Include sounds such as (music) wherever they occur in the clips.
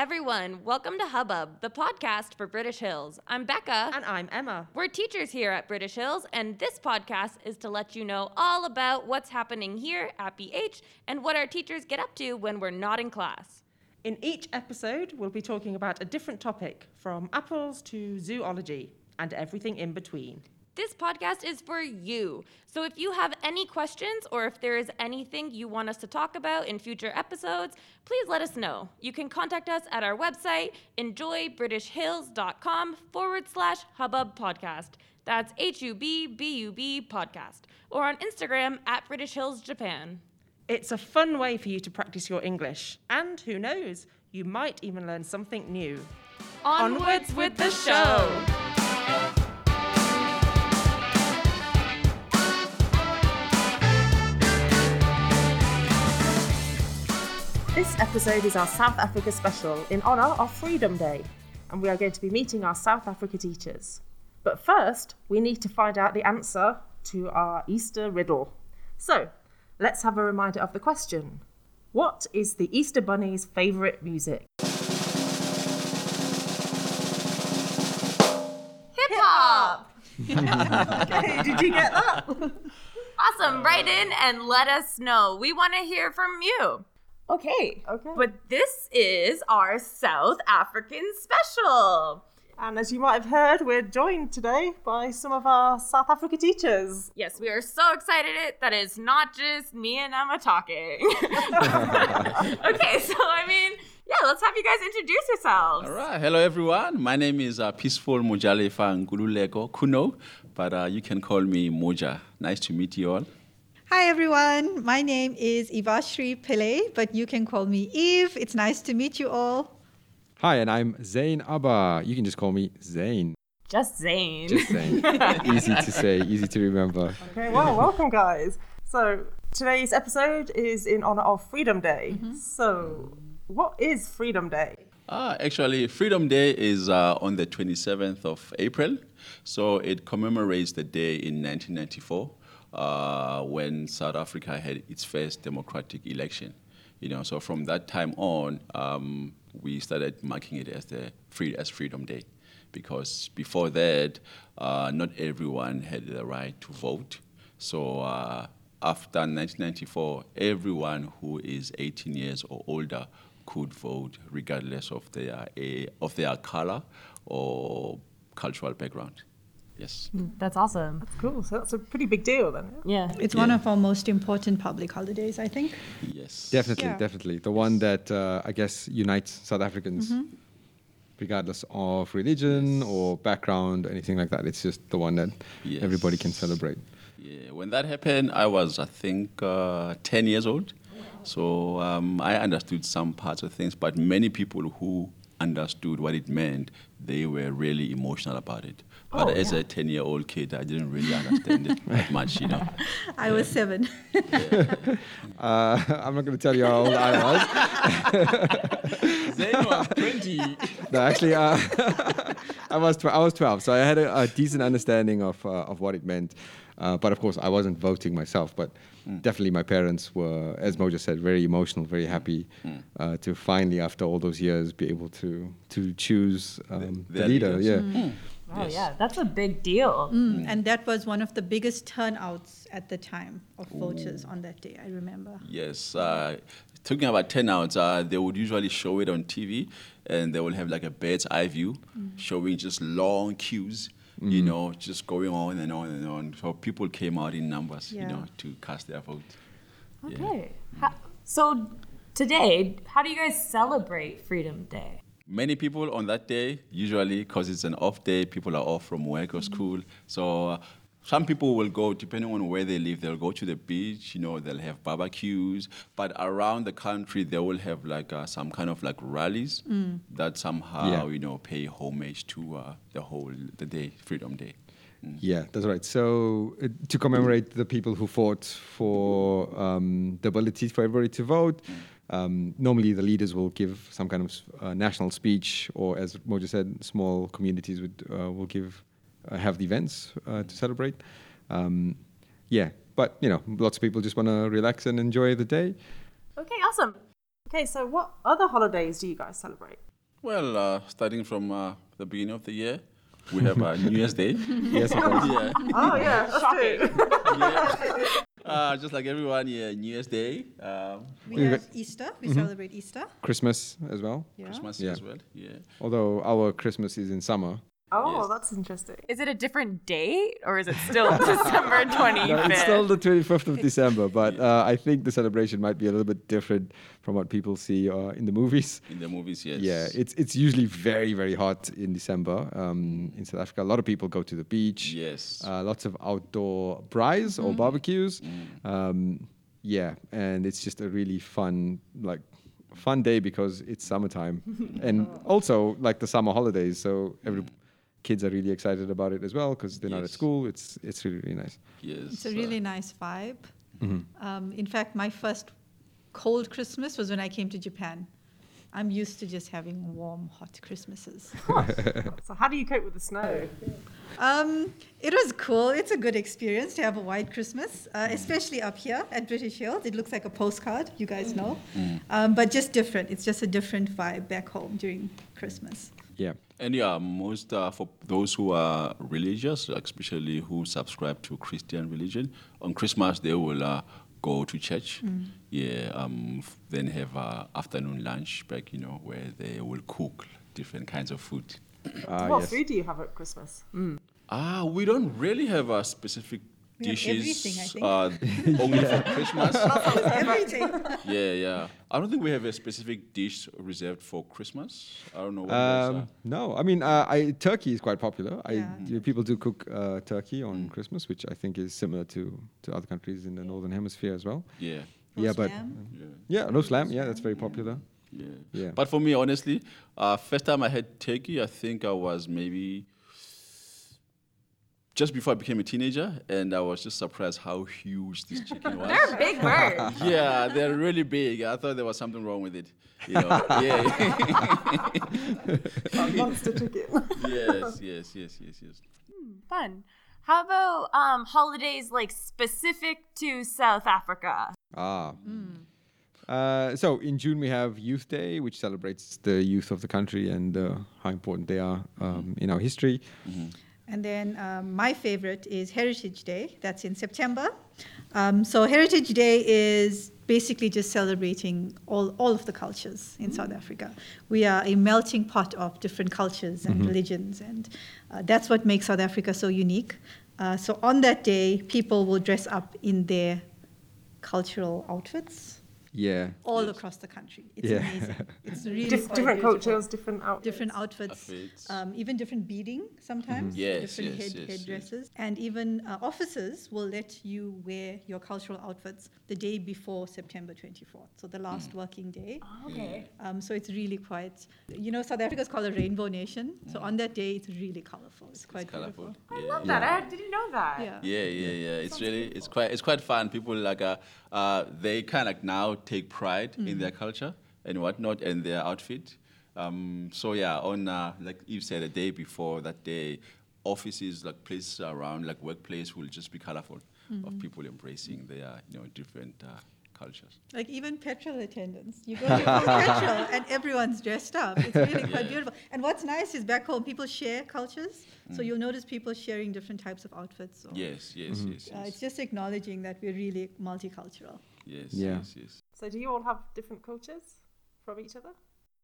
everyone. Welcome to Hubbub, the podcast for British Hills. I'm Becca. And I'm Emma. We're teachers here at British Hills, and this podcast is to let you know all about what's happening here at BH and what our teachers get up to when we're not in class. In each episode, we'll be talking about a different topic from apples to zoology and everything in between. This podcast is for you. So if you have any questions or if there is anything you want us to talk about in future episodes, please let us know. You can contact us at our website, enjoybritishhills.com forward slash hubbub podcast. That's H U B B U B podcast. Or on Instagram at British Hills Japan. It's a fun way for you to practice your English. And who knows, you might even learn something new. Onwards with the show. This episode is our South Africa special in honour of Freedom Day, and we are going to be meeting our South Africa teachers. But first, we need to find out the answer to our Easter riddle. So, let's have a reminder of the question What is the Easter Bunny's favourite music? Hip hop. Okay, did you get that? Awesome. Write in and let us know. We want to hear from you. Okay. Okay. But this is our South African special. And as you might have heard, we're joined today by some of our South Africa teachers. Yes, we are so excited that it's not just me and Emma talking. (laughs) okay, so I mean, yeah, let's have you guys introduce yourselves. All right. Hello, everyone. My name is uh, Peaceful Mojalefa Ngululeko Kuno, but uh, you can call me Moja. Nice to meet you all. Hi everyone, my name is Ivashri Pele, but you can call me Eve. It's nice to meet you all. Hi, and I'm Zain Abba. You can just call me Zain. Just Zain. Just Zain. (laughs) easy to say, easy to remember. Okay, well, welcome, guys. So, today's episode is in honor of Freedom Day. So, what is Freedom Day? Ah, actually, Freedom Day is uh, on the 27th of April. So it commemorates the day in 1994 uh, when South Africa had its first democratic election. You know, so from that time on, um, we started marking it as the free as Freedom Day, because before that, uh, not everyone had the right to vote. So uh, after 1994, everyone who is 18 years or older could vote, regardless of their eh, of their color or cultural background. Yes. That's awesome. That's cool, so that's a pretty big deal then. Yeah. It's one of our most important public holidays, I think. Yes. Definitely, Yeah. definitely. The one that uh, I guess unites South Africans, regardless of religion or background, anything like that. It's just the one that Yes. everybody can celebrate. Yeah, when that happened, I was, I think, uh, 10 years old. So um, I understood some parts of things, but many people who understood what it meant, they were really emotional about it. But Oh, as yeah. a 10 year old kid, I didn't really understand it that (laughs) much, you know. I was seven. (laughs) Uh, I'm not going to tell you how old I was. (laughs) Zain was 20. No, actually, uh, I was tw- I was 12, so I had a, a decent understanding of uh, of what it meant. Uh, but of course, I wasn't voting myself. But definitely, my parents were, as Mo just said, very emotional, very happy uh, to finally, after all those years, be able to to choose um, the, their leader. leaders. Yeah. Oh, yeah, that's a big deal. Mm, and that was one of the biggest turnouts at the time of voters on that day, I remember. Yes. Uh, talking about turnouts, uh, they would usually show it on TV and they will have like a bird's eye view showing just long queues, you know, just going on and on and on. So people came out in numbers, you know, to cast their vote. Yeah. Okay. How, so today, how do you guys celebrate Freedom Day? Many people on that day, usually because it's an off day, people are off from work or school. So uh, some people will go, depending on where they live, they'll go to the beach, you know, they'll have barbecues. But around the country, they will have like uh, some kind of like rallies that somehow, Yeah. you know, pay homage to uh, the whole, the day, Freedom Day. Yeah, that's right. So uh, to commemorate the people who fought for um, the ability for everybody to vote, um, normally the leaders will give some kind of uh, national speech, or as Moja said, small communities would uh, will give uh, have the events uh, to celebrate. Um, yeah, but you know, lots of people just want to relax and enjoy the day. Okay, awesome. Okay, so what other holidays do you guys celebrate? Well, uh, starting from uh, the beginning of the year, we have uh, New Year's Day. (laughs) Yes, of course. (laughs) yeah. Oh yeah, shocking. (laughs) yeah. Uh, just like everyone, yeah, New Year's Day, um, We We have Easter. We celebrate Easter. Christmas as well. Yeah. Christmas Yeah. as well. Yeah. Although our Christmas is in summer. Oh, Yes. that's interesting. Is it a different date or is it still (laughs) December 25th? (laughs) No, it's still the 25th of December, (laughs) but uh, I think the celebration might be a little bit different from what people see uh, in the movies. In the movies, yes. Yeah, it's it's usually very very hot in December um, in South Africa. A lot of people go to the beach. Yes. Uh, lots of outdoor braais or barbecues. Um, yeah, and it's just a really fun like fun day because it's summertime, and also like the summer holidays. So every kids are really excited about it as well because they're not at school. It's it's really really nice. yes. It's a uh, really nice vibe. Um, in fact, my first cold Christmas was when I came to Japan. I'm used to just having warm, hot Christmases. (laughs) So how do you cope with the snow? Um, it was cool. It's a good experience to have a white Christmas, uh, especially up here at British Hills. It looks like a postcard, you guys know, um, but just different. It's just a different vibe back home during Christmas. Yeah. And yeah, most uh, for those who are religious, especially who subscribe to Christian religion, on Christmas they will uh, go to church. Yeah, um, f- then have uh, afternoon lunch break, you know, where they will cook different kinds of food. Uh, what yes. food do you have at Christmas? Ah, we don't really have a specific We have dishes everything, I think. Uh, (laughs) only for Christmas. (laughs) Everything. (laughs) yeah, yeah. I don't think we have a specific dish reserved for Christmas. I don't know what Um, no, I mean, uh, I, turkey is quite popular. I, Yeah. yeah, people do cook uh, turkey on Christmas, which I think is similar to, to other countries in the northern hemisphere as well. Yeah, yeah, Roast but lamb. yeah, yeah, roast lamb. Yeah, that's very popular. yeah. Yeah. But for me, honestly, uh, first time I had turkey, I think I was maybe just before I became a teenager, and I was just surprised how huge this chicken (laughs) was. They're big birds. (laughs) yeah, they're really big. I thought there was something wrong with it. You know? (laughs) yeah. Monster chicken. yes, yes, yes, yes, yes. Fun. How about um, holidays like specific to South Africa? Ah. Uh, so in June we have Youth Day, which celebrates the youth of the country and uh, how important they are um, in our history. And then um, my favorite is Heritage Day. That's in September. Um, so Heritage Day is basically just celebrating all, all of the cultures in South Africa. We are a melting pot of different cultures and religions, and uh, that's what makes South Africa so unique. Uh, so on that day, people will dress up in their cultural outfits Yeah. all across the country. It's Yeah. amazing. (laughs) It's really Dif- different cultures, different outfits. different outfits, Outfits. um, even different beading sometimes, Yes, different yes, head, yes, yes. headdresses, and even uh, offices will let you wear your cultural outfits the day before September 24th, so the Mm. last working day. Okay. Um, so it's really quite, you know, South Africa is called a rainbow nation. So on that day, it's really colorful. It's quite Mm. Colorful. beautiful. I love that. I didn't know that. Yeah. Yeah, yeah, yeah. It's really, it's quite, it's quite fun. People like, uh, uh, they kind of now take pride in their culture and whatnot and their outfit. Um, so yeah, on uh, like Eve said, the day before that day, offices like places around, like workplace, will just be colorful of people embracing their, you know, different uh, cultures. Like even petrol attendants. You go to full petrol (laughs) and everyone's dressed up. It's really quite Yeah. beautiful. And what's nice is back home, people share cultures. So you'll notice people sharing different types of outfits. Or, Yes, yes, yes, Uh, yes, it's just acknowledging that we're really multicultural. Yes, Yeah. yes, yes. So do you all have different cultures from each other?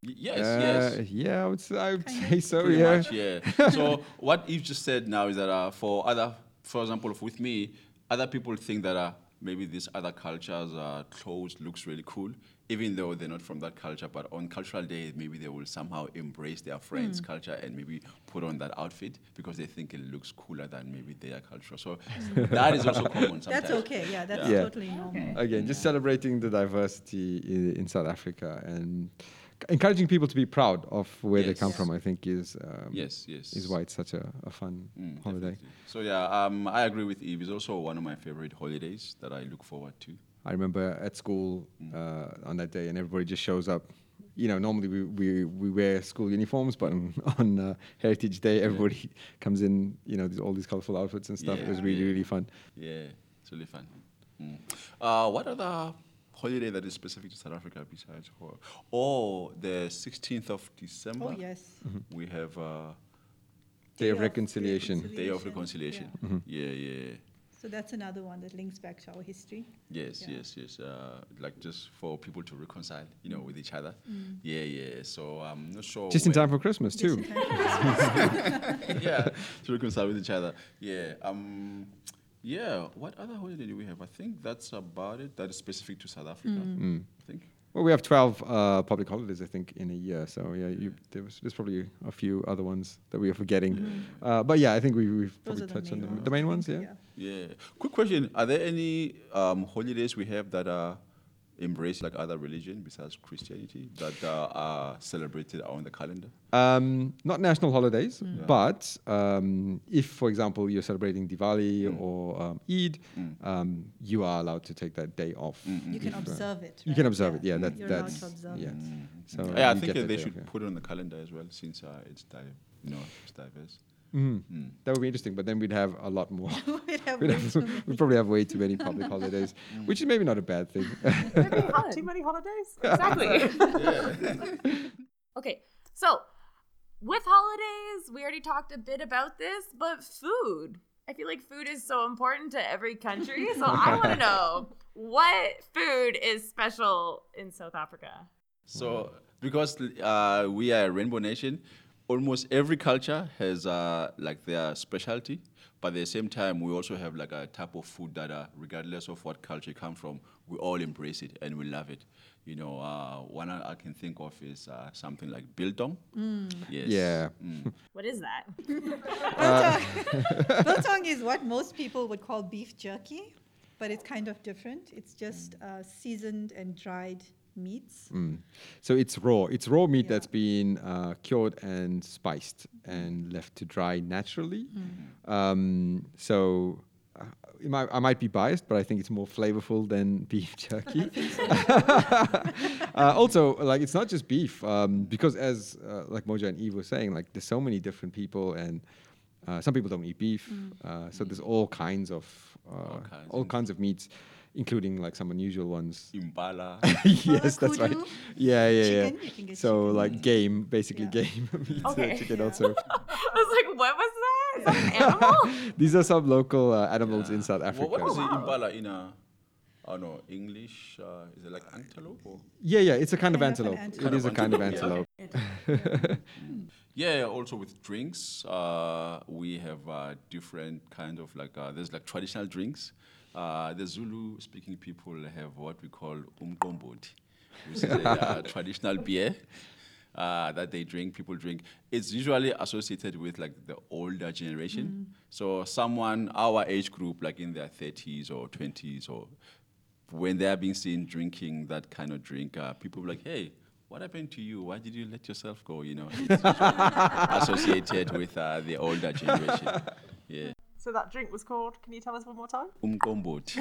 Y- Yes, Uh, yes. Yeah, I would say, I would say so. Pretty yeah. much, yeah. so (laughs) what Eve just said now is that uh, for other, for example, with me, other people think that uh, maybe these other cultures' uh, clothes looks really cool, even though they're not from that culture. But on cultural day, maybe they will somehow embrace their friend's culture and maybe put on that outfit because they think it looks cooler than maybe their culture. So (laughs) that is also common. Sometimes. That's okay. Yeah, that's Yeah. totally normal. Again, just celebrating the diversity in, in South Africa and encouraging people to be proud of where they Yes. come from. I think is um, Yes, yes. is why it's such a, a fun Mm, holiday. definitely. So yeah, um, I agree with Eve. It's also one of my favorite holidays that I look forward to. I remember at school uh, on that day, and everybody just shows up. You know, normally we, we, we wear school uniforms, but on, (laughs) on uh, Heritage Day, everybody (laughs) comes in. You know, these, all these colorful outfits and stuff. it was really yeah. really fun. Yeah, it's really fun. Mm. Uh, what other holiday that is specific to South Africa besides ho- Oh, the 16th of December. Oh, yes. We have uh, Day of of reconciliation. Day of Reconciliation. Yeah, yeah. So that's another one that links back to our history. Yes, Yeah. yes, yes. Uh, like just for people to reconcile, you know, with each other. Mm. Yeah, yeah. So I'm not sure. Just in time for Christmas too. (laughs) yeah, to reconcile with each other. Yeah. Um. Yeah. What other holiday do we have? I think that's about it. That is specific to South Africa. Mm. I think. Well, we have 12 uh, public holidays, I think, in a year. So yeah, you, there was, there's probably a few other ones that we are forgetting. Uh, but yeah, I think we, we've Those probably are the touched on the, the main ones. Yeah. Yeah. Quick question: Are there any um, holidays we have that are embraced like other religion besides Christianity that uh, are celebrated on the calendar? Um, not national holidays, but um, if, for example, you're celebrating Diwali or um, Eid, um, you are allowed to take that day off. You can if, uh, observe it. You can right? observe it. Yeah, that, You're allowed that's to observe yeah. it. So yeah, I think get that that they should off, yeah. put it on the calendar as well, since uh, it's di- you know, it's diverse. Mhm. Mm. That would be interesting, but then we'd have a lot more. (laughs) We'd have we'd, have- (laughs) we'd probably have way too many public (laughs) holidays, Mm. which is maybe not a bad thing. Too many holidays? Exactly. okay, so with holidays, we already talked a bit about this, but food. I feel like food is so important to every country. So I want to know what food is special in South Africa. So, because uh, we are a rainbow nation, almost every culture has uh, like their specialty. But at the same time, we also have like a type of food that, uh, regardless of what culture you come from, we all embrace it and we love it. You know, uh, one I I can think of is uh, something like biltong. Yes. Yeah. Mm. What is that? (laughs) (laughs) (laughs) Biltong is what most people would call beef jerky, but it's kind of different. It's just uh, seasoned and dried meats. Mm. So it's raw. It's raw meat Yeah. that's been uh, cured and spiced and left to dry naturally. Um, so uh, it might, I might be biased, but I think it's more flavorful than (laughs) beef jerky. (laughs) uh, also, like it's not just beef, um, because as uh, like Moja and Eve were saying, like there's so many different people and. Uh, some people don't eat beef, uh, so there's all kinds of uh, all kinds kinds, of meats, including like some unusual ones. Impala. (laughs) yes, that's right. Yeah, yeah, chicken, yeah. you can get So chicken. like game, basically Yeah. game (laughs) meat, uh, Okay. chicken Yeah. also. (laughs) I was like, what was that? Is that an animal? These are some local uh, animals in South Wha- Africa. What is the impala in a, I don't know, English? Uh, is it like antelope? Or? Yeah, yeah, it's a kind of Kind of an antelope. antelope. It is a kind of Antelope, antelope. Yeah, also with drinks, uh, we have uh, different kind of like uh, there's like traditional drinks. Uh, the Zulu speaking people have what we call umqombothi, which is a uh, (laughs) traditional beer uh, that they drink. People drink. It's usually associated with like the older generation. So someone our age group, like in their 30s or 20s, or when they are being seen drinking that kind of drink, uh, people be like, hey. What happened to you? Why did you let yourself go? You know, it's (laughs) associated with uh, the older generation. Yeah. So that drink was called, can you tell us one more time? Umkombot.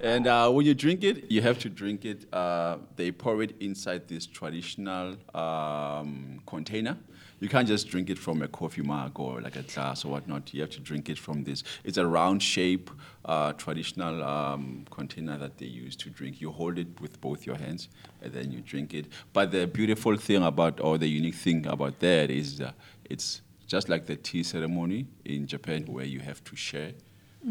(laughs) and uh, when you drink it, you have to drink it. Uh, they pour it inside this traditional um, container. You can't just drink it from a coffee mug or like a glass or whatnot. You have to drink it from this. It's a round shape, uh, traditional um, container that they use to drink. You hold it with both your hands and then you drink it. But the beautiful thing about, or the unique thing about that is uh, it's just like the tea ceremony in Japan where you have to share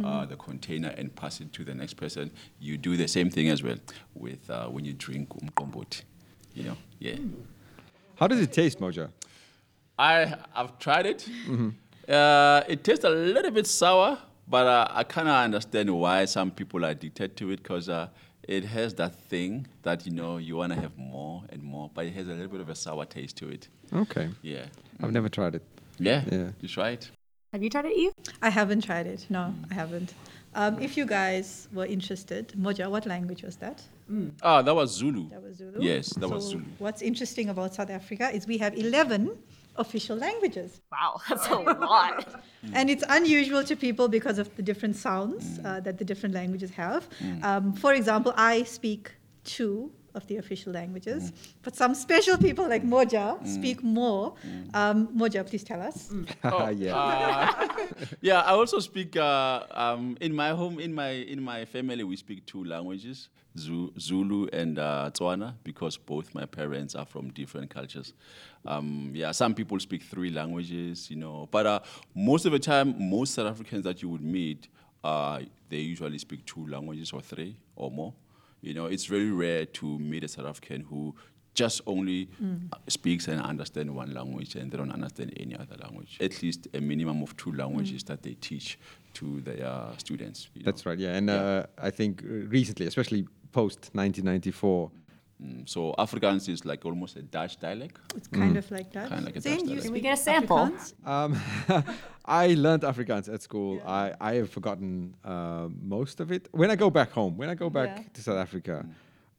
uh, the container and pass it to the next person. You do the same thing as well with uh, when you drink umkombot. You know, yeah. How does it taste, Moja? I I've tried it. Uh, it tastes a little bit sour, but uh, I kind of understand why some people are addicted to it because uh, it has that thing that you know you want to have more and more, but it has a little bit of a sour taste to it. Okay, Yeah. I've never tried it. Yeah. Yeah. You try it. Have you tried it, Eve? I haven't tried it. No, I haven't. Um, if you guys were interested, Moja, what language was that? Ah, that was Zulu. That was Zulu. Yes, that was Zulu. What's interesting about South Africa is we have 11 official languages. Wow, (laughs) that's a lot. And it's unusual to people because of the different sounds Mm. uh, that the different languages have. Um, for example, I speak two of the official languages. But some special people like Moja speak more. Um, Moja, please tell us. (laughs) Oh, yeah. uh, (laughs) yeah, I also speak uh, um, in my home. In my in my family, we speak two languages: Zulu and uh, Tswana, because both my parents are from different cultures. Um, yeah, some people speak three languages, you know, but uh, most of the time, most South Africans that you would meet, uh, they usually speak two languages or three or more. You know, it's very rare to meet a South African who just only uh, speaks and understands one language and they don't understand any other language. At least a minimum of two languages that they teach to their students. you That's know. right. Yeah, and Yeah. Uh, I think uh, recently, especially post 1994, Mm, so Afrikaans is like almost a Dutch dialect. It's kind of like that. Kinda like a Dutch do you. Can we get a sample? Um, (laughs) I learned Afrikaans at school. I, I have forgotten uh, most of it. When I go back home, when I go back Yeah. to South Africa,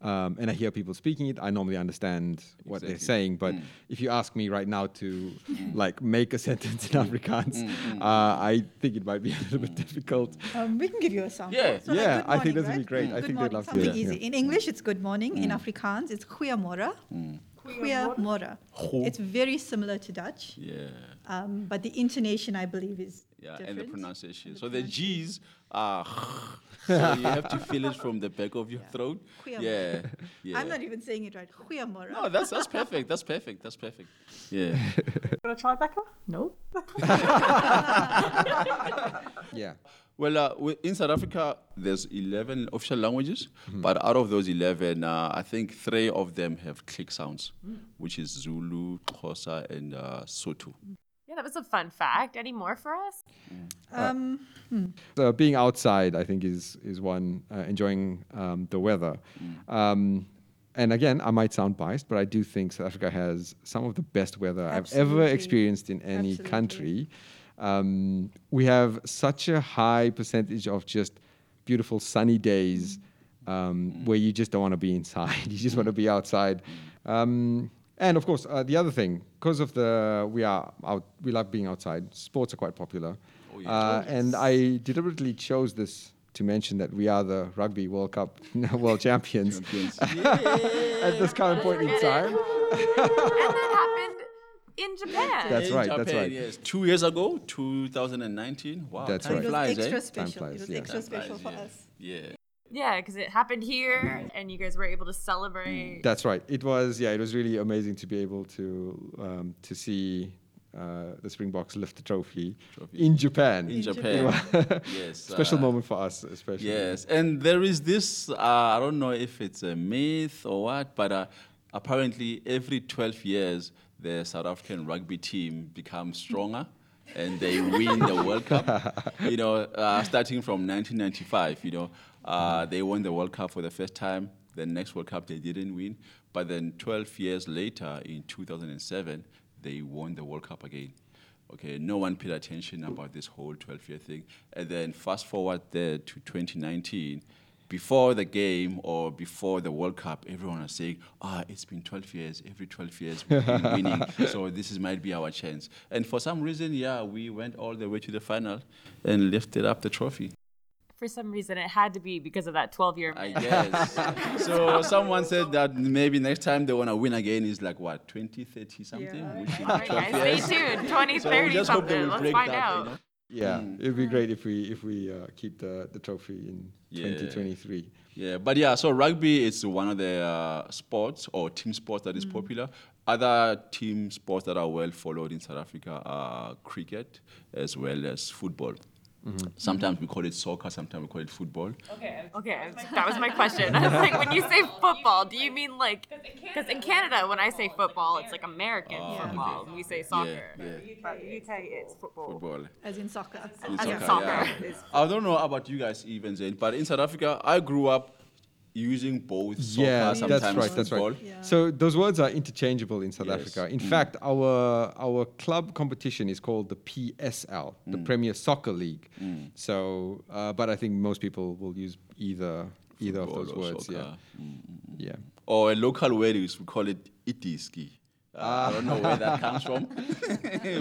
um, and I hear people speaking it, I normally understand what they're saying. But Mm. if you ask me right now to like make a (laughs) sentence in Afrikaans, Mm, uh, I think it might be a little bit difficult. Um, we can give you a sample. Yeah. So like Yeah, good I think morning, this would be right? great. I Good think they'd morning, love to something hear easy. yeah. In English, it's good morning. In Afrikaans, it's goeiemorgen. Goeiemorgen. Goe- It's very similar to Dutch, Yeah. um, but the intonation, I believe, is Yeah, different. and the pronunciation. And the so the pronunciation. G's are. (laughs) so you have to feel it from the back of your Yeah. throat. Yeah. (laughs) yeah. I'm not even saying it right. Goeiemorgen. No, that's that's perfect. That's perfect. That's perfect. Yeah. (laughs) Gonna try, Becca? No. Yeah. Well, uh, in South Africa, there's 11 official languages, Mm-hmm. but out of those 11, uh, I think three of them have click sounds, Mm. which is Zulu, Xhosa, and uh, Sotho. Yeah, that was a fun fact. Any more for us? Um, Uh, being outside, I think, is is one uh, enjoying um, the weather. Um, and again, I might sound biased, but I do think South Africa has some of the best weather I've ever experienced in any Absolutely. country. Um, we have such a high percentage of just beautiful sunny days um, where you just don't want to be inside. (laughs) you just want to be outside. Um, and of course, uh, the other thing, because of the we are out, we love being outside. Sports are quite popular, Oh, yes. uh, and I deliberately chose this to mention that we are the Rugby World Cup (laughs) world champions Champions. (laughs) at this current point in time. (laughs) and that happened in Japan. That's In right, that's right. Yes, two years ago, 2019. Wow, That's time right. it was flies, extra eh? special. flies, it was yeah. extra special flies, for yeah. us. Yeah. Yeah, because it happened here, and you guys were able to celebrate. That's right. It was yeah. It was really amazing to be able to um, to see uh, the Springboks lift the trophy, Trophy. in Japan. In In Japan. (laughs) yes. Special uh, moment for us, especially. Yes, and there is this. Uh, I don't know if it's a myth or what, but uh, apparently every 12 years the South African rugby team becomes stronger. And they win the World Cup. (laughs) You know, uh, starting from 1995. You know, uh, they won the World Cup for the first time. The next World Cup they didn't win, but then 12 years later, in 2007, they won the World Cup again. Okay, no one paid attention about this whole 12 year thing. And then fast forward there to 2019, before the game or before the World Cup, everyone was saying, ah, it's been 12 years, every 12 years we've been (laughs) winning, so this is, might be our chance. And for some reason, yeah, we went all the way to the final and lifted up the trophy. For some reason, it had to be because of that 12 year. I guess. (laughs) so someone said that maybe next time they want to win again is like what, 20, 30 something? Yeah. Which is All right, 12 guys, years. stay tuned. 20, So we 30 just hope they something. will Let's find that, out. you know? Yeah, Mm. it'd be great if we if we uh, keep the, the trophy in Yeah. 2023. Yeah, but yeah, so rugby is one of the uh, sports or team sports that is popular. Other team sports that are well followed in South Africa are cricket as well as football. Mm-hmm. Sometimes we call it soccer, sometimes we call it football. Okay, okay, that was my question. I was like, when you say (laughs) football, do you mean like? Because in Canada, when I say football, it's like American Oh, football. We say soccer. Yeah, yeah, But UK, it's football. football. As in soccer. In As in soccer, soccer. yeah. I don't know about you guys even, Zain, but in South Africa, I grew up using both soccer, yeah, sometimes that's right. That's football. right. Yeah. So those words are interchangeable in South Yes. Africa. In Mm. fact, our our club competition is called the PSL, the Mm. Premier Soccer League. So, uh, but I think most people will use either either of those words. soccer. Yeah, yeah. Or a local word is we call it itiski. Uh, I don't know where that comes from.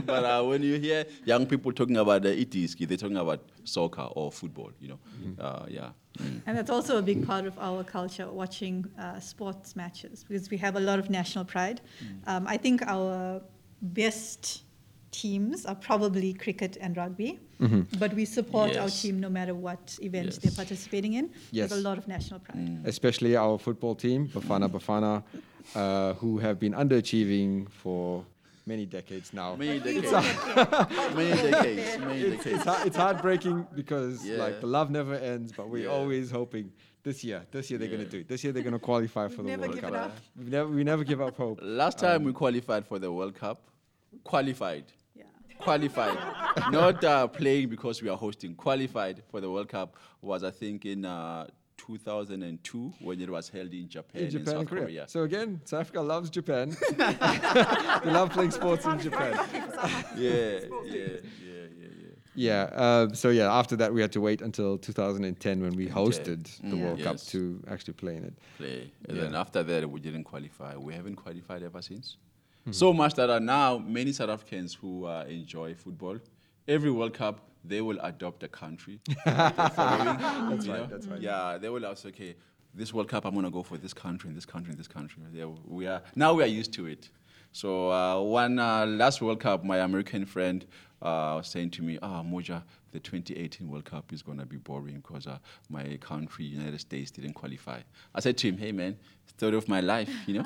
(laughs) but uh, when you hear young people talking about the itiski, they're talking about soccer or football, you know. Uh, yeah. Mm. And that's also a big part of our culture, watching uh, sports matches, because we have a lot of national pride. Um, I think our best teams are probably cricket and rugby, but we support our team no matter what event Yes. they're participating in. We have Yes. a lot of national pride. especially our football team, Bafana Bafana, (laughs) uh, who have been underachieving for many decades now. Many decades. (laughs) many decades. Many It's, decades. it's, heart- it's heartbreaking because Yeah. like the love never ends, but we're Yeah. always hoping this year, this year they're Yeah. gonna do it. This year they're gonna qualify for the World Cup. up. We never, we never give up hope. Last time we qualified for the World Cup, qualified. Yeah. Qualified. Not uh, playing because we are hosting. Qualified for the World Cup was, I think, in uh, 2002 when it was held in Japan, In Japan South and Korea. Korea. So again, South Africa loves Japan. (laughs) (laughs) they love playing sports in Japan. yeah, yeah, yeah, yeah, yeah. Yeah. Uh, so yeah, after that we had to wait until 2010 when we hosted the Mm. World Cup to actually play in it. play. And Yeah. then after that, we didn't qualify. We haven't qualified ever since. Hmm. So much that are now many South Africans who uh, enjoy football, every World Cup, they will adopt a country. (laughs) that's That's right, that's right. Yeah, they will ask, okay, this World Cup, I'm going to go for this country, and this country, and this country. Yeah, we are, now we are used to it. So uh, one uh, last World Cup, my American friend uh, was saying to me, ah, Moja, the 2018 World Cup is going to be boring because uh, my country, United States, didn't qualify. I said to him, hey, man, story of my life, you know?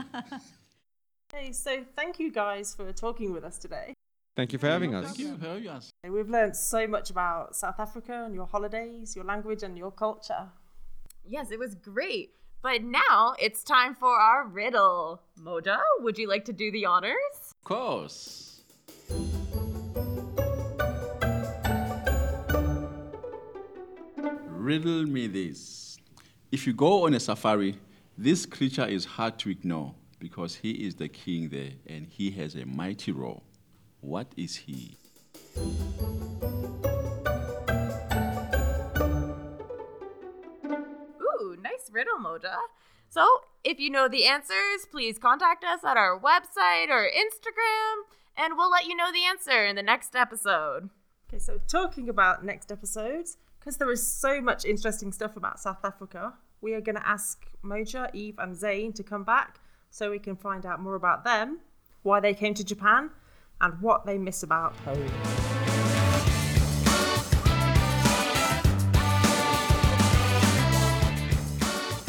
(laughs) hey, so thank you guys for talking with us today. Thank you for having us. Thank you for having us. We've learned so much about South Africa and your holidays, your language, and your culture. Yes, it was great. But now it's time for our riddle. Moja, would you like to do the honors? Of course. Riddle me this. If you go on a safari, this creature is hard to ignore because he is the king there and he has a mighty roar. What is he? Ooh, nice riddle, Moja. So, if you know the answers, please contact us at our website or Instagram, and we'll let you know the answer in the next episode. Okay, so talking about next episodes, because there is so much interesting stuff about South Africa, we are going to ask Moja, Eve, and Zain to come back so we can find out more about them, why they came to Japan, and what they miss about home.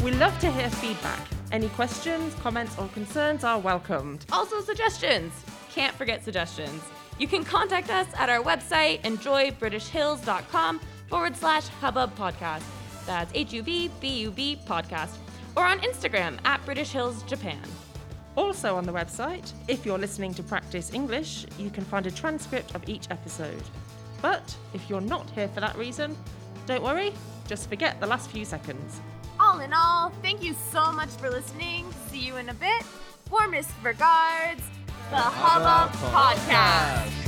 We love to hear feedback. Any questions, comments, or concerns are welcomed. Also, suggestions. Can't forget suggestions. You can contact us at our website, enjoybritishhills.com forward slash hubbub podcast. That's H U B B U B podcast. Or on Instagram at British Hills Japan. Also on the website, if you're listening to practice English, you can find a transcript of each episode. But if you're not here for that reason, don't worry, just forget the last few seconds. All in all, thank you so much for listening. See you in a bit. Warmest regards, the Hubbub Podcast.